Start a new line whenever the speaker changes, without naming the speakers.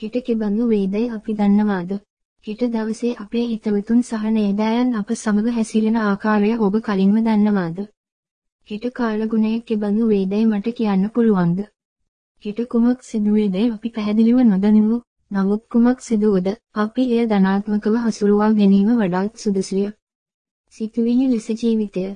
හිට කෙබඳු වේදයි අපි දන්නවාද? හිට දවසේ අපේ හිතවතුන් සහ නේදෑයන් අප සමග හැසිරෙන ආකාරය ඔබ කලින්ම දන්නවාද? හිට කාලගුණය කෙබඳු වේදයි මට කියන්න පුළුවන්ද? හිට කුමක් සිදුවේදයි අපි පැහැදිලිව නොදනිමු. නමුත් කුමක් සිදුවද අපි එය ධනාත්මකව හසුරුවා ගැනීම වඩාත් සුදුසුය. සිතුවිලි ලෙස ජීවිතය